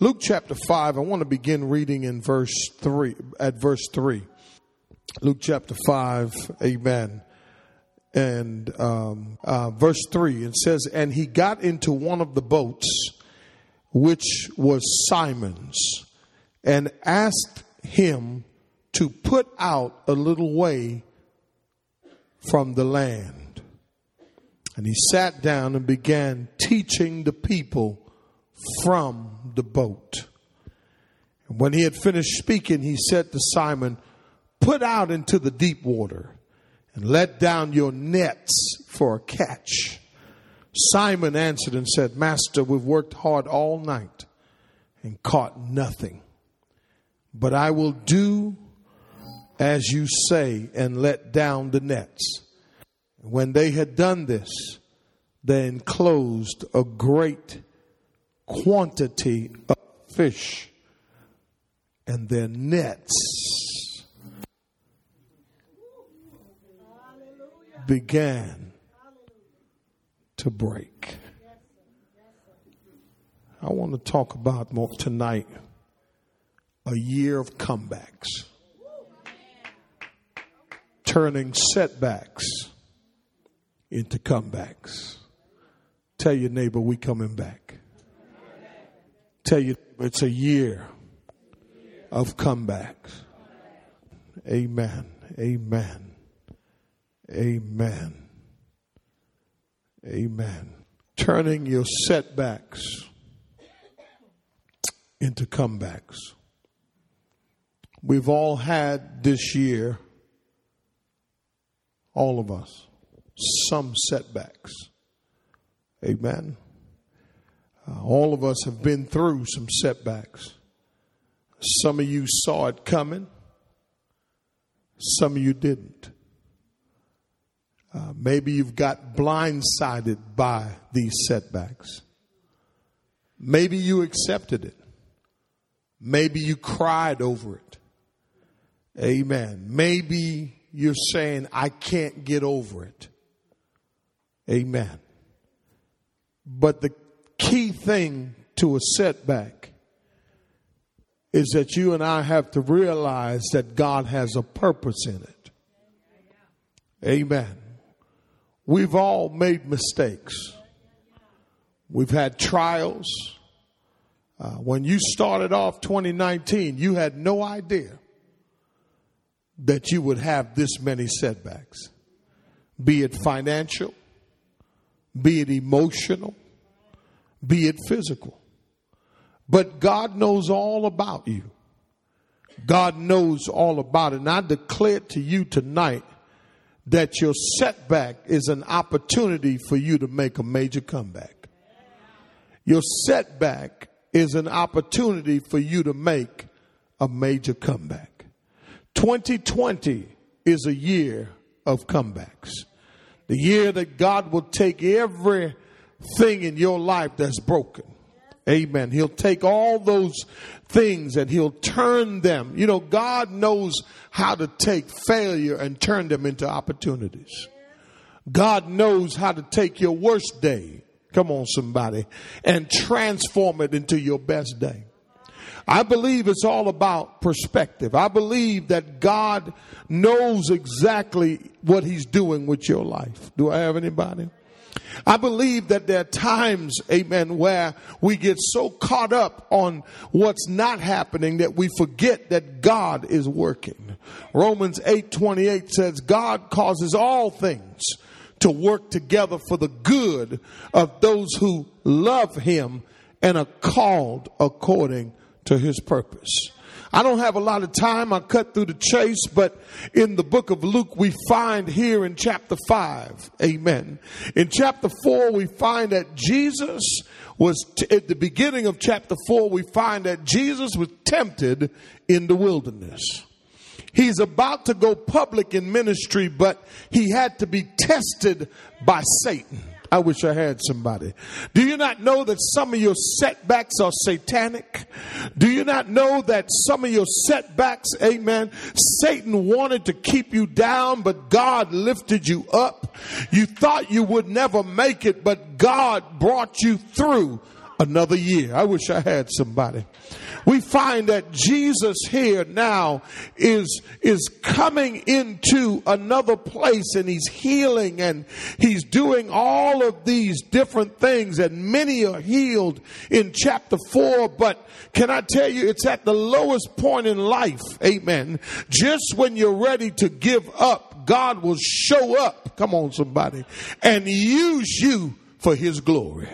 Luke chapter 5, I want to begin reading in verse 3, at verse 3. Luke chapter 5, amen. And um, uh, verse 3, it says, And he got into one of the boats, which was Simon's, and asked him to put out a little way from the land. And he sat down and began teaching the people from the boat. And when he had finished speaking, he said to Simon, Put out into the deep water and let down your nets for a catch. Simon answered and said, Master, we've worked hard all night and caught nothing. But I will do as you say and let down the nets. When they had done this, they enclosed a great quantity of fish, and their nets began to break. I want to talk about more tonight a year of comebacks, turning setbacks into comebacks. Tell your neighbor, we coming back. Tell you, it's a year of comebacks. Amen. Amen. Amen. Amen. Turning your setbacks into comebacks. We've all had this year, all of us, some setbacks. Amen. All of us have been through some setbacks. Some of you saw it coming, some of you didn't. Uh, maybe you've got blindsided by these setbacks. Maybe you accepted it. Maybe you cried over it. Amen. Maybe you're saying, I can't get over it. Amen. But the key thing to a setback is that you and I have to realize that God has a purpose in it. Amen. We've all made mistakes. We've had trials. Uh, when you started off 2019, you had no idea that you would have this many setbacks, be it financial, be it emotional, be it physical. But God knows all about you. God knows all about it. And I declare to you tonight that your setback is an opportunity for you to make a major comeback. Your setback is an opportunity for you to make a major comeback. 2020 is a year of comebacks. The year that God will take every thing in your life that's broken. Amen. He'll take all those things and he'll turn them. You know, God knows how to take failure and turn them into opportunities. God knows how to take your worst day, come on somebody, and transform it into your best day. I believe it's all about perspective. I believe that God knows exactly what he's doing with your life. Do I have anybody? I believe that there are times, amen, where we get so caught up on what's not happening that we forget that God is working. Romans 8 28 says, God causes all things to work together for the good of those who love him and are called according to his purpose. I don't have a lot of time. I cut through the chase, but in the book of Luke, we find here in chapter 5, amen. In chapter 4, we find that Jesus was, t- at the beginning of chapter 4, we find that Jesus was tempted in the wilderness. He's about to go public in ministry, but he had to be tested by Satan. I wish I had somebody. Do you not know that some of your setbacks are satanic? Do you not know that some of your setbacks, amen, Satan wanted to keep you down, but God lifted you up? You thought you would never make it, but God brought you through another year. I wish I had somebody. We find that Jesus here now is, is coming into another place and he's healing and he's doing all of these different things and many are healed in chapter four. But can I tell you, it's at the lowest point in life. Amen. Just when you're ready to give up, God will show up. Come on, somebody and use you for his glory.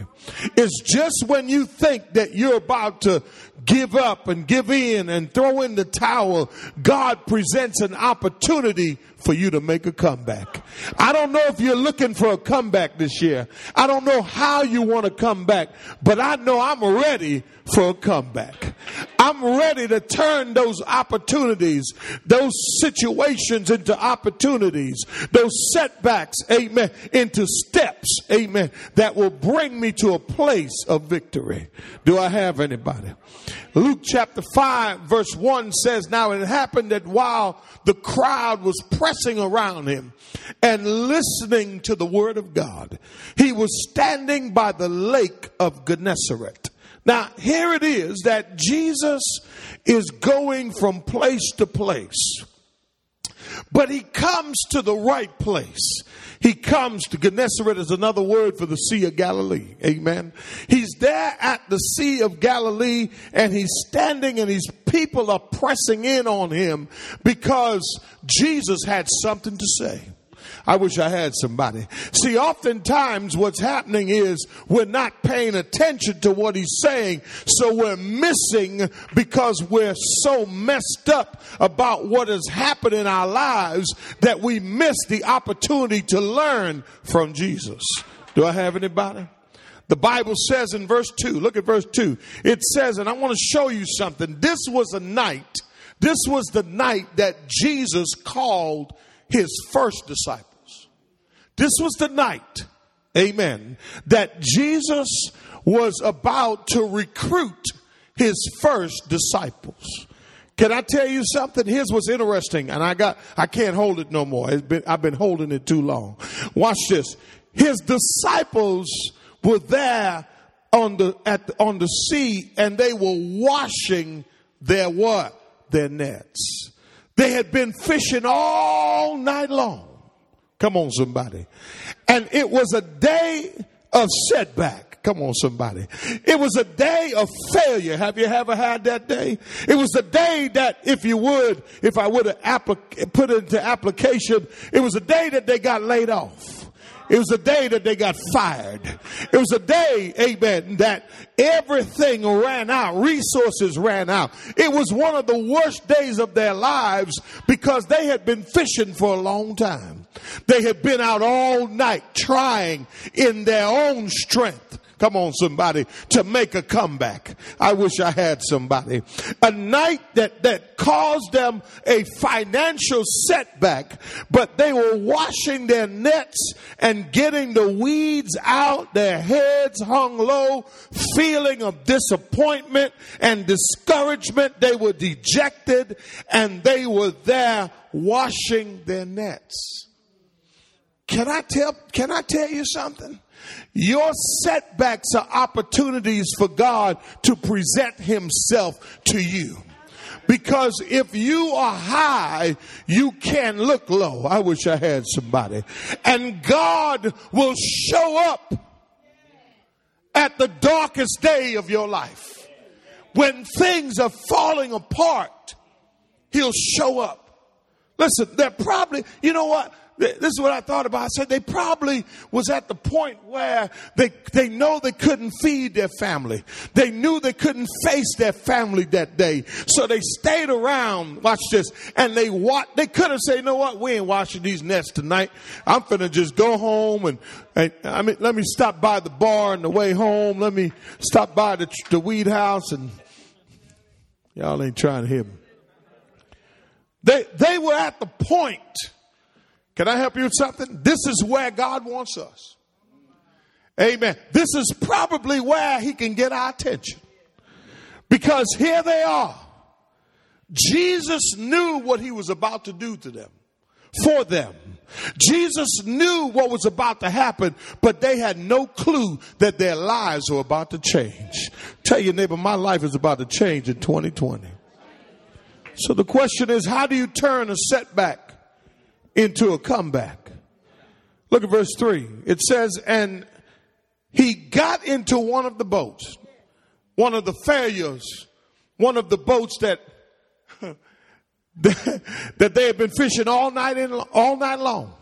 It's just when you think that you're about to give up and give in and throw in the towel, God presents an opportunity for you to make a comeback. I don't know if you're looking for a comeback this year. I don't know how you want to come back, but I know I'm ready for a comeback. I'm ready to turn those opportunities, those situations into opportunities, those setbacks, amen, into steps, amen, that will bring me to place of victory. Do I have anybody? Luke chapter 5 verse 1 says, Now it happened that while the crowd was pressing around him and listening to the word of God, he was standing by the lake of Gennesaret. Now, here it is that Jesus is going from place to place. But he comes to the right place. He comes to Gennesaret is another word for the Sea of Galilee. Amen. He's there at the Sea of Galilee and he's standing and his people are pressing in on him because Jesus had something to say. I wish I had somebody. See, oftentimes what's happening is we're not paying attention to what he's saying, so we're missing because we're so messed up about what has happened in our lives that we miss the opportunity to learn from Jesus. Do I have anybody? The Bible says in verse 2, look at verse 2. It says, and I want to show you something. This was a night, this was the night that Jesus called his first disciple. This was the night, amen, that Jesus was about to recruit his first disciples. Can I tell you something? His was interesting, and I got I can't hold it no more. Been, I've been holding it too long. Watch this. His disciples were there on the at on the sea, and they were washing their what? Their nets. They had been fishing all night long. Come on, somebody. And it was a day of setback. Come on, somebody. It was a day of failure. Have you ever had that day? It was a day that, if you would, if I would have applic- put it into application, it was a day that they got laid off. It was a day that they got fired. It was a day, amen, that everything ran out, resources ran out. It was one of the worst days of their lives because they had been fishing for a long time. They had been out all night trying in their own strength Come on, somebody, to make a comeback. I wish I had somebody. A night that, that caused them a financial setback, but they were washing their nets and getting the weeds out, their heads hung low, feeling of disappointment and discouragement. They were dejected and they were there washing their nets. Can I tell, can I tell you something? Your setbacks are opportunities for God to present Himself to you. Because if you are high, you can look low. I wish I had somebody. And God will show up at the darkest day of your life. When things are falling apart, He'll show up. Listen, they're probably, you know what? This is what I thought about. I said they probably was at the point where they, they know they couldn't feed their family. They knew they couldn't face their family that day. So they stayed around, watch this, and they watch, they could have said, you know what, we ain't washing these nets tonight. I'm finna just go home and, and I mean, let me stop by the bar on the way home. Let me stop by the, the weed house and y'all ain't trying to hear me. They, they were at the point can I help you with something? This is where God wants us. Amen. This is probably where He can get our attention. Because here they are. Jesus knew what He was about to do to them, for them. Jesus knew what was about to happen, but they had no clue that their lives were about to change. Tell your neighbor, my life is about to change in 2020. So the question is, how do you turn a setback into a comeback? Look at verse 3. It says, And he got into one of the boats, one of the failures, one of the boats that that they had been fishing all night in, all night long.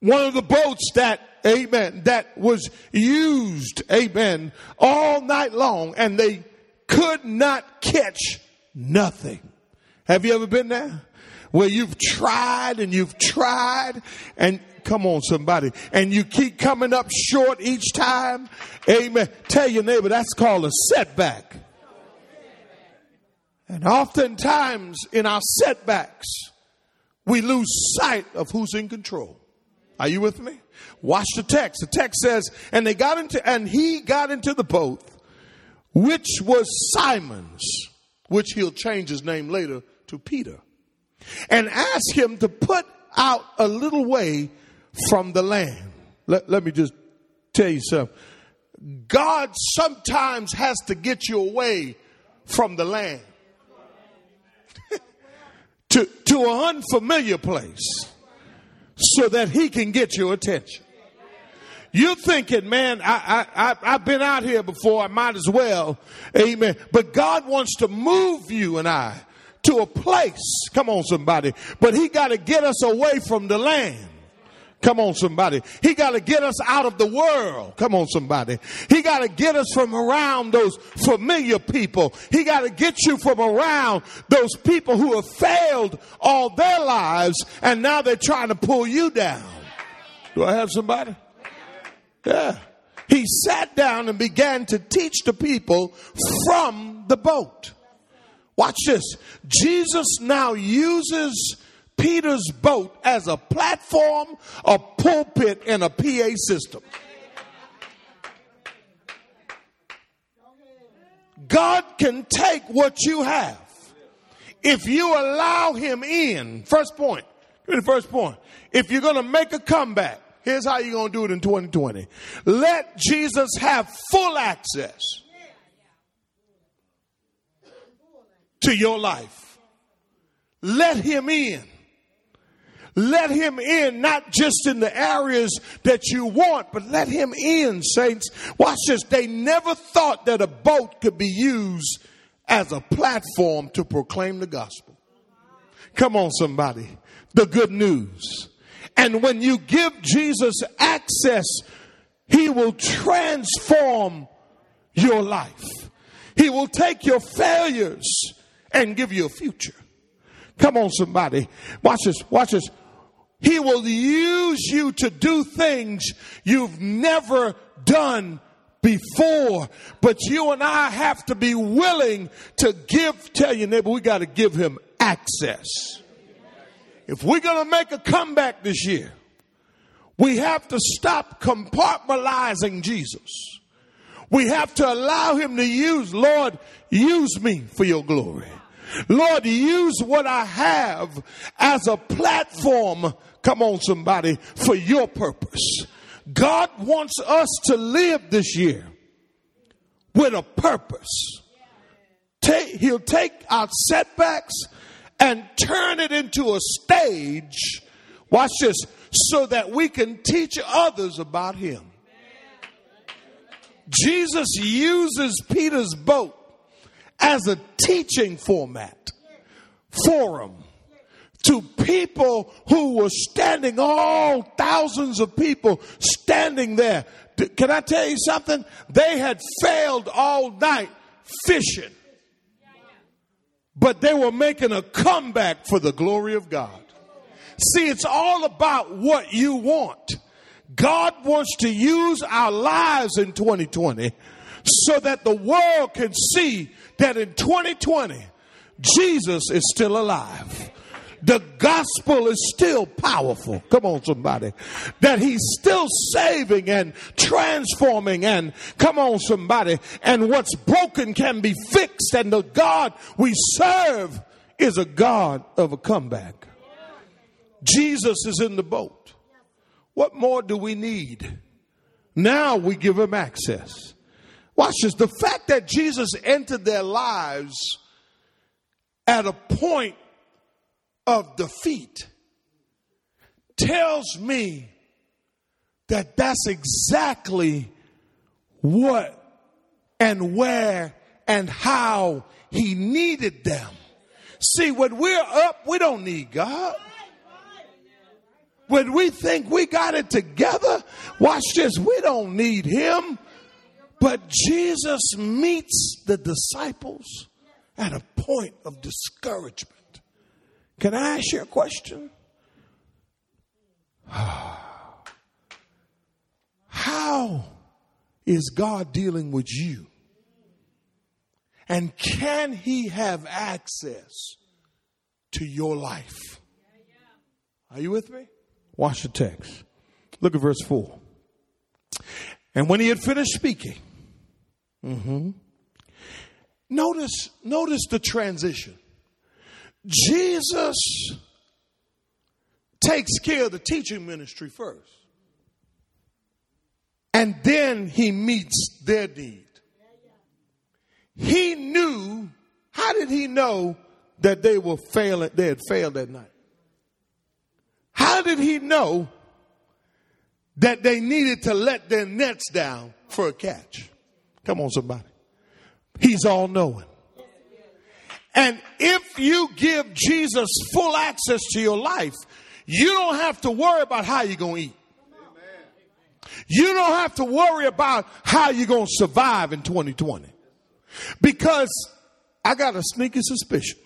One of the boats that, amen, that was used, amen, all night long and they could not catch nothing. Have you ever been there? Where you've tried and you've tried and come on somebody and you keep coming up short each time. Amen. Tell your neighbor that's called a setback. And oftentimes in our setbacks, we lose sight of who's in control. Are you with me? Watch the text. The text says, and they got into, and he got into the boat, which was Simon's, which he'll change his name later to Peter, and asked him to put out a little way from the land. Let, let me just tell you something. God sometimes has to get you away from the land to, to an unfamiliar place so that he can get your attention. You're thinking, man, I, I, I, I've been out here before, I might as well. Amen. But God wants to move you and I to a place. Come on, somebody. But he got to get us away from the land. Come on, somebody. He got to get us out of the world. Come on, somebody. He got to get us from around those familiar people. He got to get you from around those people who have failed all their lives and now they're trying to pull you down. Do I have somebody? Yeah. He sat down and began to teach the people from the boat. Watch this. Jesus now uses Peter's boat as a platform, a pulpit, and a PA system. God can take what you have if you allow him in. First point. The first point. If you're going to make a comeback, here's how you're going to do it in 2020. Let Jesus have full access to your life. Let him in. Let him in, not just in the areas that you want, but let him in, saints. Watch this. They never thought that a boat could be used as a platform to proclaim the gospel. Come on, somebody. The good news. And when you give Jesus access, he will transform your life. He will take your failures and give you a future. Come on, somebody. Watch this. Watch this. He will use you to do things you've never done before. But you and I have to be willing to give, tell your neighbor, we got to give him access. If we're going to make a comeback this year, we have to stop compartmentalizing Jesus. We have to allow him to use, Lord, use me for your glory. Lord, use what I have as a platform, come on, somebody, for your purpose. God wants us to live this year with a purpose. Take, he'll take our setbacks and turn it into a stage, watch this, so that we can teach others about Him. Jesus uses Peter's boat as a teaching format, forum to people who were standing, all thousands of people standing there. Can I tell you something? They had failed all night fishing, but they were making a comeback for the glory of God. See, it's all about what you want. God wants to use our lives in 2020 so that the world can see that in 2020, Jesus is still alive. The gospel is still powerful. Come on, somebody. That he's still saving and transforming and come on, somebody. And what's broken can be fixed. And the God we serve is a God of a comeback. Jesus is in the boat. What more do we need? Now we give him access. Watch this. The fact that Jesus entered their lives at a point of defeat tells me that that's exactly what and where and how he needed them. See, when we're up, we don't need God. When we think we got it together, watch this, we don't need him. But Jesus meets the disciples at a point of discouragement. Can I ask you a question? How is God dealing with you? And can He have access to your life? Are you with me? Watch the text. Look at verse 4. And when he had finished speaking, mm-hmm, notice, notice the transition. Jesus takes care of the teaching ministry first. And then he meets their need. He knew, how did he know that they were failing, they had failed that night? How did he know that they needed to let their nets down for a catch? Come on, somebody. He's all knowing. And if you give Jesus full access to your life, you don't have to worry about how you're going to eat. You don't have to worry about how you're going to survive in 2020. Because I got a sneaky suspicion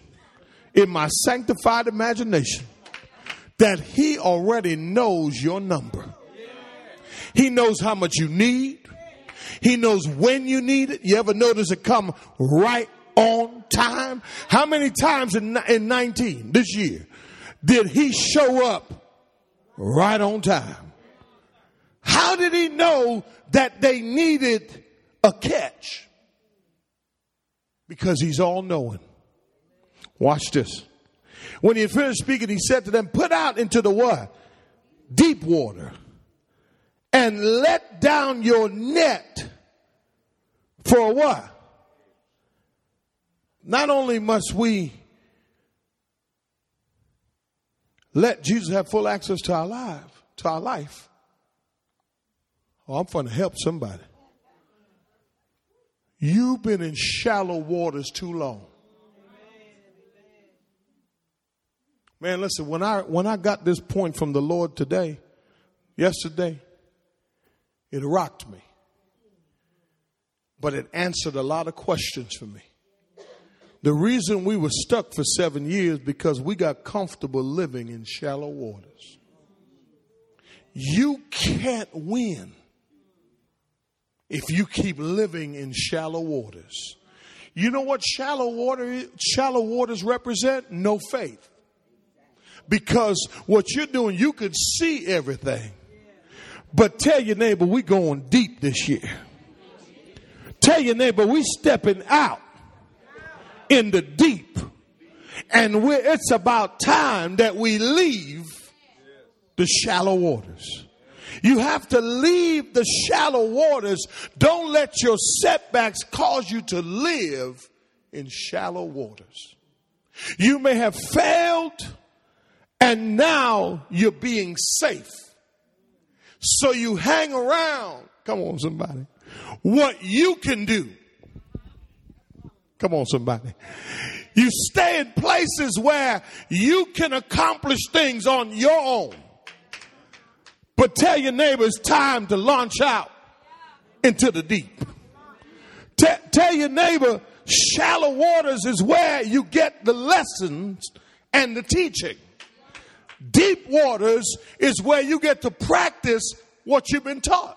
in my sanctified imagination that he already knows your number. He knows how much you need. He knows when you need it. You ever notice it come right on time? How many times in, in 19 this year did he show up right on time? How did he know that they needed a catch? Because he's all knowing. Watch this. When he had finished speaking, he said to them, Put out into the what? Deep water and let down your net for what? Not only must we let Jesus have full access to our life, to our life. Oh, I'm trying to help somebody. You've been in shallow waters too long. Man, listen, when I when I got this point from the Lord today, yesterday, it rocked me. But it answered a lot of questions for me. The reason we were stuck for seven years because we got comfortable living in shallow waters. You can't win if you keep living in shallow waters. You know what shallow water shallow waters represent? No faith. Because what you're doing, you can see everything. But tell your neighbor, we're going deep this year. Tell your neighbor, we're stepping out in the deep. And it's about time that we leave the shallow waters. You have to leave the shallow waters. Don't let your setbacks cause you to live in shallow waters. You may have failed and now you're being safe. So you hang around. Come on, somebody. What you can do. Come on, somebody. You stay in places where you can accomplish things on your own. But tell your neighbors time to launch out into the deep. T- tell your neighbor shallow waters is where you get the lessons and the teaching. Deep waters is where you get to practice what you've been taught.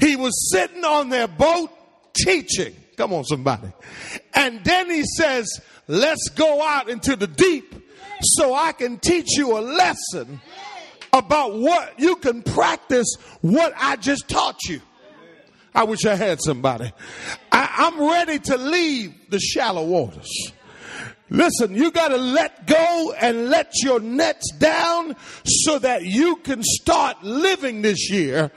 He was sitting on their boat teaching. Come on, somebody. And then he says, Let's go out into the deep so I can teach you a lesson about what you can practice what I just taught you. I wish I had somebody. I, am ready to leave the shallow waters. Listen, you got to let go and let your nets down so that you can start living this year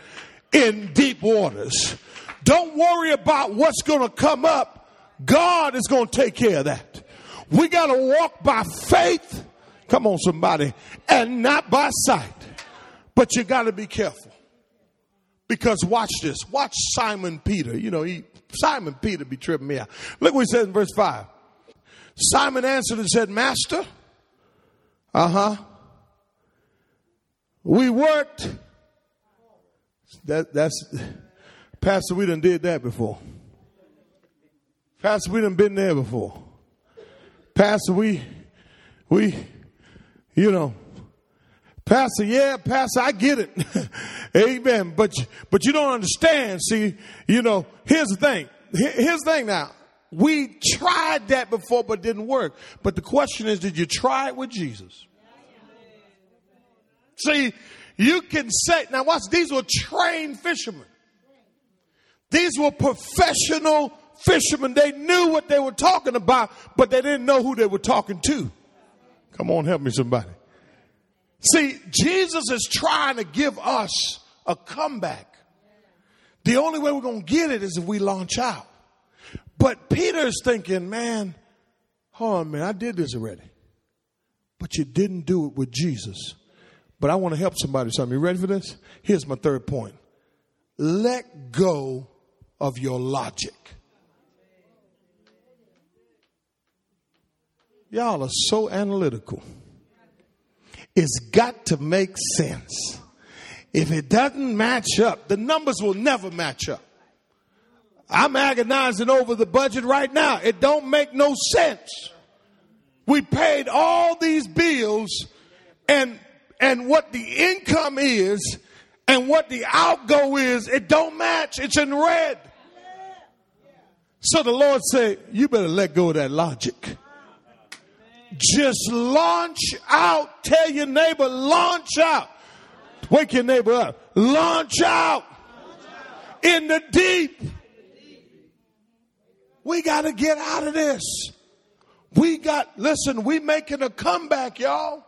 in deep waters. Don't worry about what's going to come up. God is going to take care of that. We got to walk by faith. Come on, somebody, and not by sight. But you got to be careful. Because watch this. Watch Simon Peter. You know, he, Simon Peter be tripping me out. Look what he says in verse 5. Simon answered and said, Master, uh huh. We worked. That, that's, Pastor, we done did that before. Pastor, we done been there before. Pastor, we, we, you know, Pastor, yeah, Pastor, I get it. Amen. But, but you don't understand. See, you know, here's the thing. Here's the thing now. We tried that before, but didn't work. But the question is, did you try it with Jesus? See, you can say, now watch, these were trained fishermen. These were professional fishermen. They knew what they were talking about, but they didn't know who they were talking to. Come on, help me somebody. See, Jesus is trying to give us a comeback. The only way we're going to get it is if we launch out. But Peter's thinking, man, hold on, man, I did this already. But you didn't do it with Jesus. But I want to help somebody something. You ready for this? Here's my third point. Let go of your logic. Y'all are so analytical. It's got to make sense. If it doesn't match up, the numbers will never match up. I'm agonizing over the budget right now. It don't make no sense. We paid all these bills and and what the income is and what the outgo is, it don't match. It's in red. So the Lord said, you better let go of that logic. Just launch out. Tell your neighbor, launch out. Wake your neighbor up. Launch out in the deep. We got to get out of this. We got, listen, we making a comeback, y'all.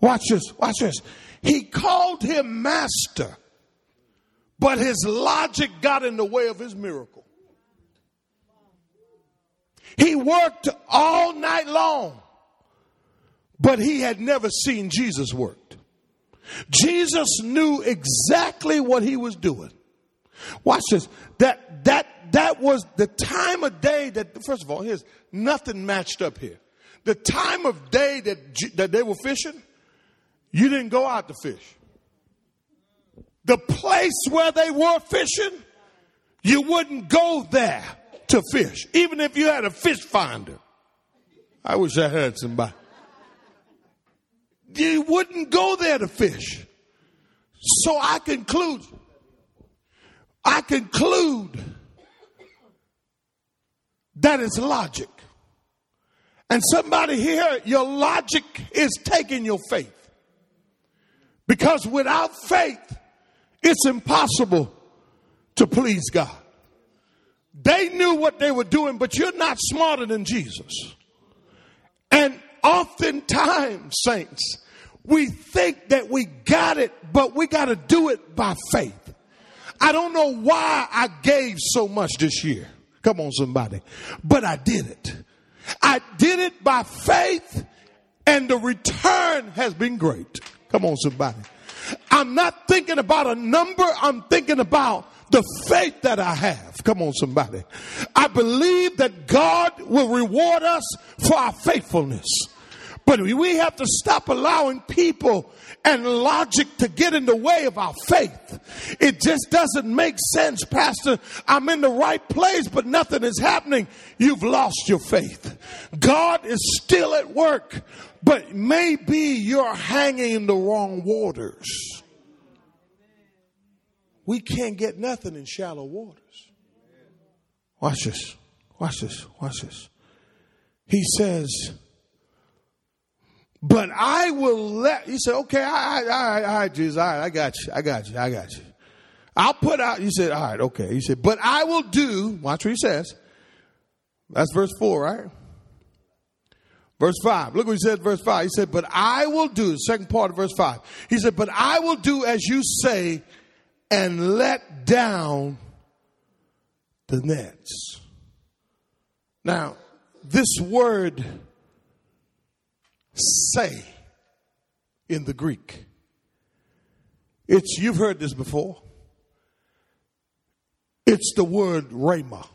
Watch this, watch this. He called him master, but his logic got in the way of his miracle. He worked all night long, but he had never seen Jesus work. Jesus knew exactly what he was doing. Watch this. That that that was the time of day that, first of all, here's nothing matched up here. The time of day that, that they were fishing, you didn't go out to fish. The place where they were fishing, you wouldn't go there to fish, even if you had a fish finder. I wish I had somebody. You wouldn't go there to fish. So I conclude, I conclude that is logic. And somebody here, your logic is taking your faith. Because without faith, it's impossible to please God. They knew what they were doing, but you're not smarter than Jesus. And oftentimes, saints, we think that we got it, but we got to do it by faith. I don't know why I gave so much this year. Come on, somebody. But I did it. I did it by faith, and the return has been great. Come on, somebody. I'm not thinking about a number, I'm thinking about the faith that I have. Come on, somebody. I believe that God will reward us for our faithfulness. But we have to stop allowing people and logic to get in the way of our faith. It just doesn't make sense, Pastor. I'm in the right place, but nothing is happening. You've lost your faith. God is still at work, but maybe you're hanging in the wrong waters. We can't get nothing in shallow waters. Watch this. Watch this. Watch this. He says, but I will let, he said, okay, all right, all right, all right, Jesus, all right, I got you, I got you, I got you. I'll put out, he said, all right, okay. He said, but I will do, watch what he says. That's verse four, right? Verse 5. Look what he said, verse 5. He said, But I will do, second part of verse 5. He said, But I will do as you say and let down the nets. Now, this word say in the Greek, it's, you've heard this before. It's the word rhema.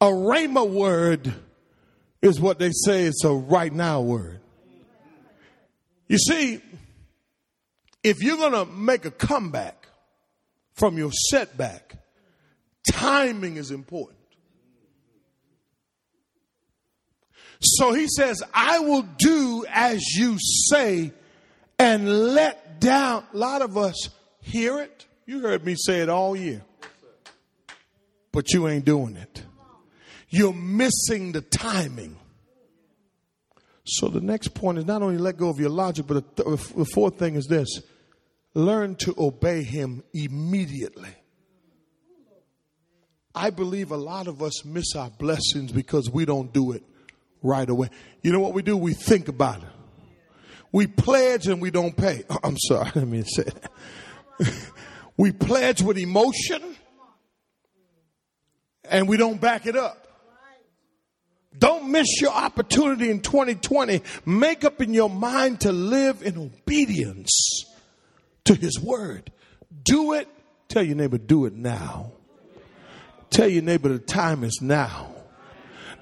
A rhema word is what they say it's a right now word. You see, if you're going to make a comeback from your setback, timing is important. So he says, I will do as you say and let down. A lot of us hear it. You heard me say it all year. But you ain't doing it. You're missing the timing. So the next point is not only let go of your logic, but the, fourth thing is this learn to obey him immediately. I believe a lot of us miss our blessings because we don't do it right away. You know what we do? We think about it. We pledge and we don't pay. Oh, I'm sorry, let me say that. we pledge with emotion and we don't back it up. Don't miss your opportunity in 2020. Make up in your mind to live in obedience to his word. Do it. Tell your neighbor, do it now. Tell your neighbor the time is now.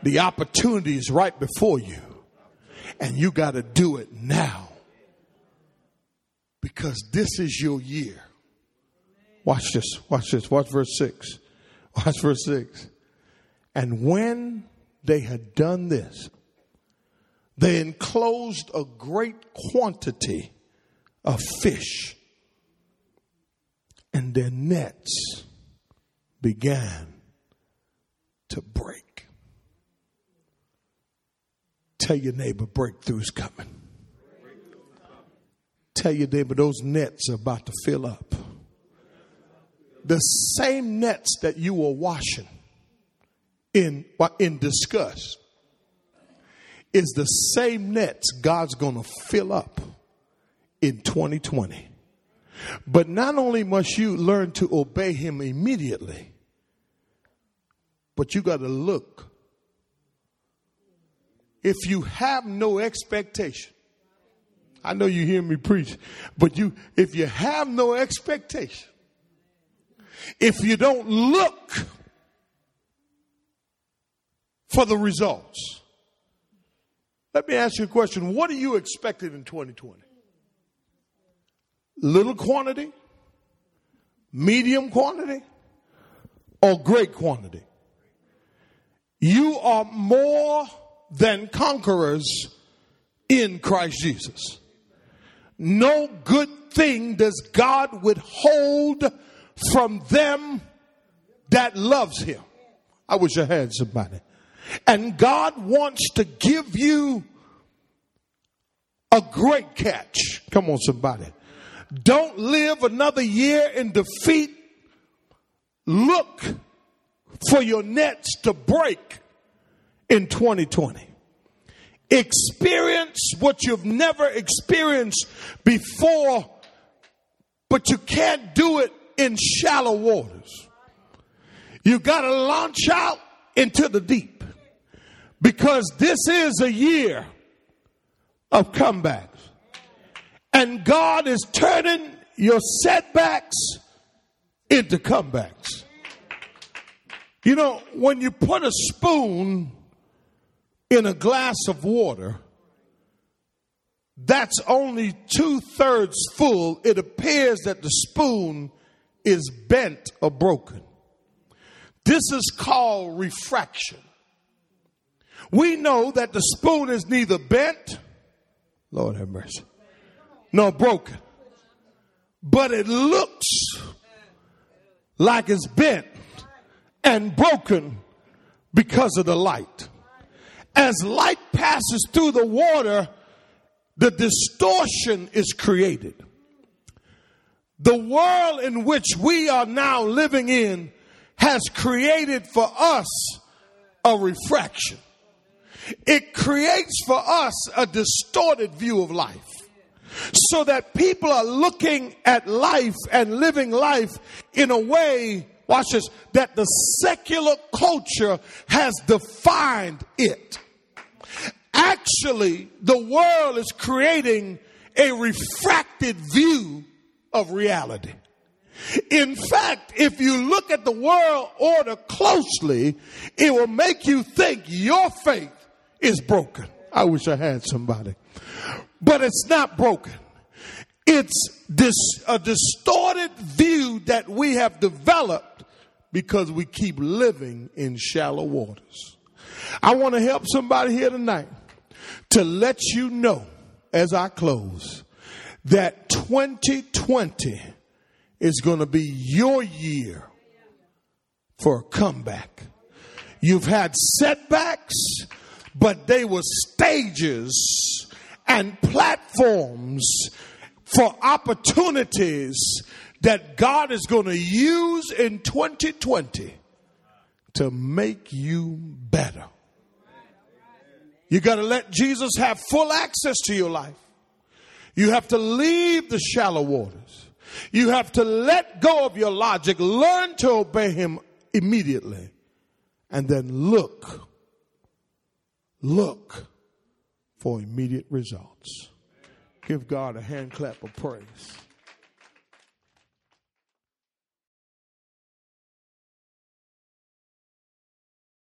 The opportunity is right before you. And you got to do it now. Because this is your year. Watch this. Watch this. Watch verse 6. Watch verse 6. And when they had done this, they enclosed a great quantity of fish, and their nets began to break. Tell your neighbor, breakthrough's coming. Tell your neighbor, those nets are about to fill up. The same nets that you were washing in, in disgust is the same nets God's going to fill up in 2020. But not only must you learn to obey Him immediately, but you got to look. If you have no expectation, I know you hear me preach, but you, if you have no expectation, if you don't look for the results. Let me ask you a question. What are you expecting in 2020? Little quantity, medium quantity, or great quantity? You are more than conquerors in Christ Jesus. No good thing does God withhold from them that loves him. I wish I had somebody. And God wants to give you a great catch. Come on, somebody. Don't live another year in defeat. Look for your nets to break in 2020. Experience what you've never experienced before, but you can't do it in shallow waters. You got to launch out into the deep because this is a year of comebacks. And God is turning your setbacks into comebacks. You know, when you put a spoon in a glass of water, that's only two thirds full. It appears that the spoon is bent or broken. This is called refraction. We know that the spoon is neither bent, Lord have mercy, nor broken. But it looks like it's bent and broken because of the light. As light passes through the water, the distortion is created. The world in which we are now living in has created for us a refraction. it creates for us a distorted view of life. So that people are looking at life and living life in a way, watch this, that the secular culture has defined it. Actually, the world is creating a refracted view of reality. In fact, if you look at the world order closely, it will make you think your faith is broken. I wish I had somebody. But it's not broken. It's this a distorted view that we have developed because we keep living in shallow waters. I want to help somebody here tonight to let you know as I close that 2020 is going to be your year for a comeback. You've had setbacks, but they were stages and platforms for opportunities that God is going to use in 2020 to make you better. You got to let Jesus have full access to your life. You have to leave the shallow waters. You have to let go of your logic, learn to obey Him immediately, and then look, look for immediate results. Give God a hand clap of praise.